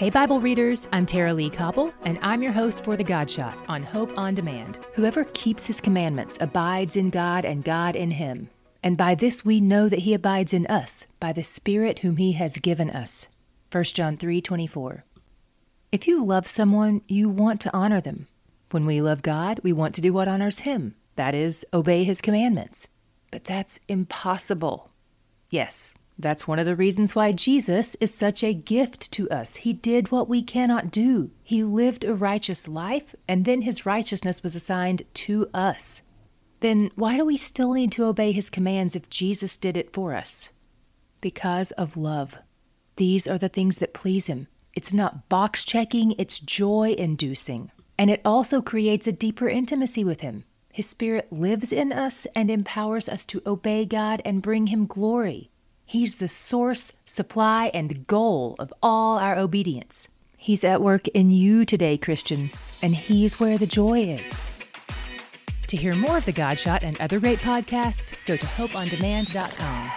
Hey, Bible readers, I'm Tara-Leigh Cobble, and I'm your host for The God Shot on Hope on Demand. Whoever keeps his commandments abides in God and God in him. And by this we know that he abides in us, by the Spirit whom he has given us. 1 John 3 24. If you love someone, you want to honor them. When we love God, we want to do what honors him, that is, obey his commandments. But that's impossible. Yes, that's one of the reasons why Jesus is such a gift to us. He did what we cannot do. He lived a righteous life, and then his righteousness was assigned to us. Then why do we still need to obey his commands if Jesus did it for us? Because of love. These are the things that please him. It's not box checking, it's joy inducing. And it also creates a deeper intimacy with him. His Spirit lives in us and empowers us to obey God and bring him glory. He's the source, supply, and goal of all our obedience. He's at work in you today, Christian, and He's where the joy is. To hear more of The Godshot and other great podcasts, go to hopeondemand.com.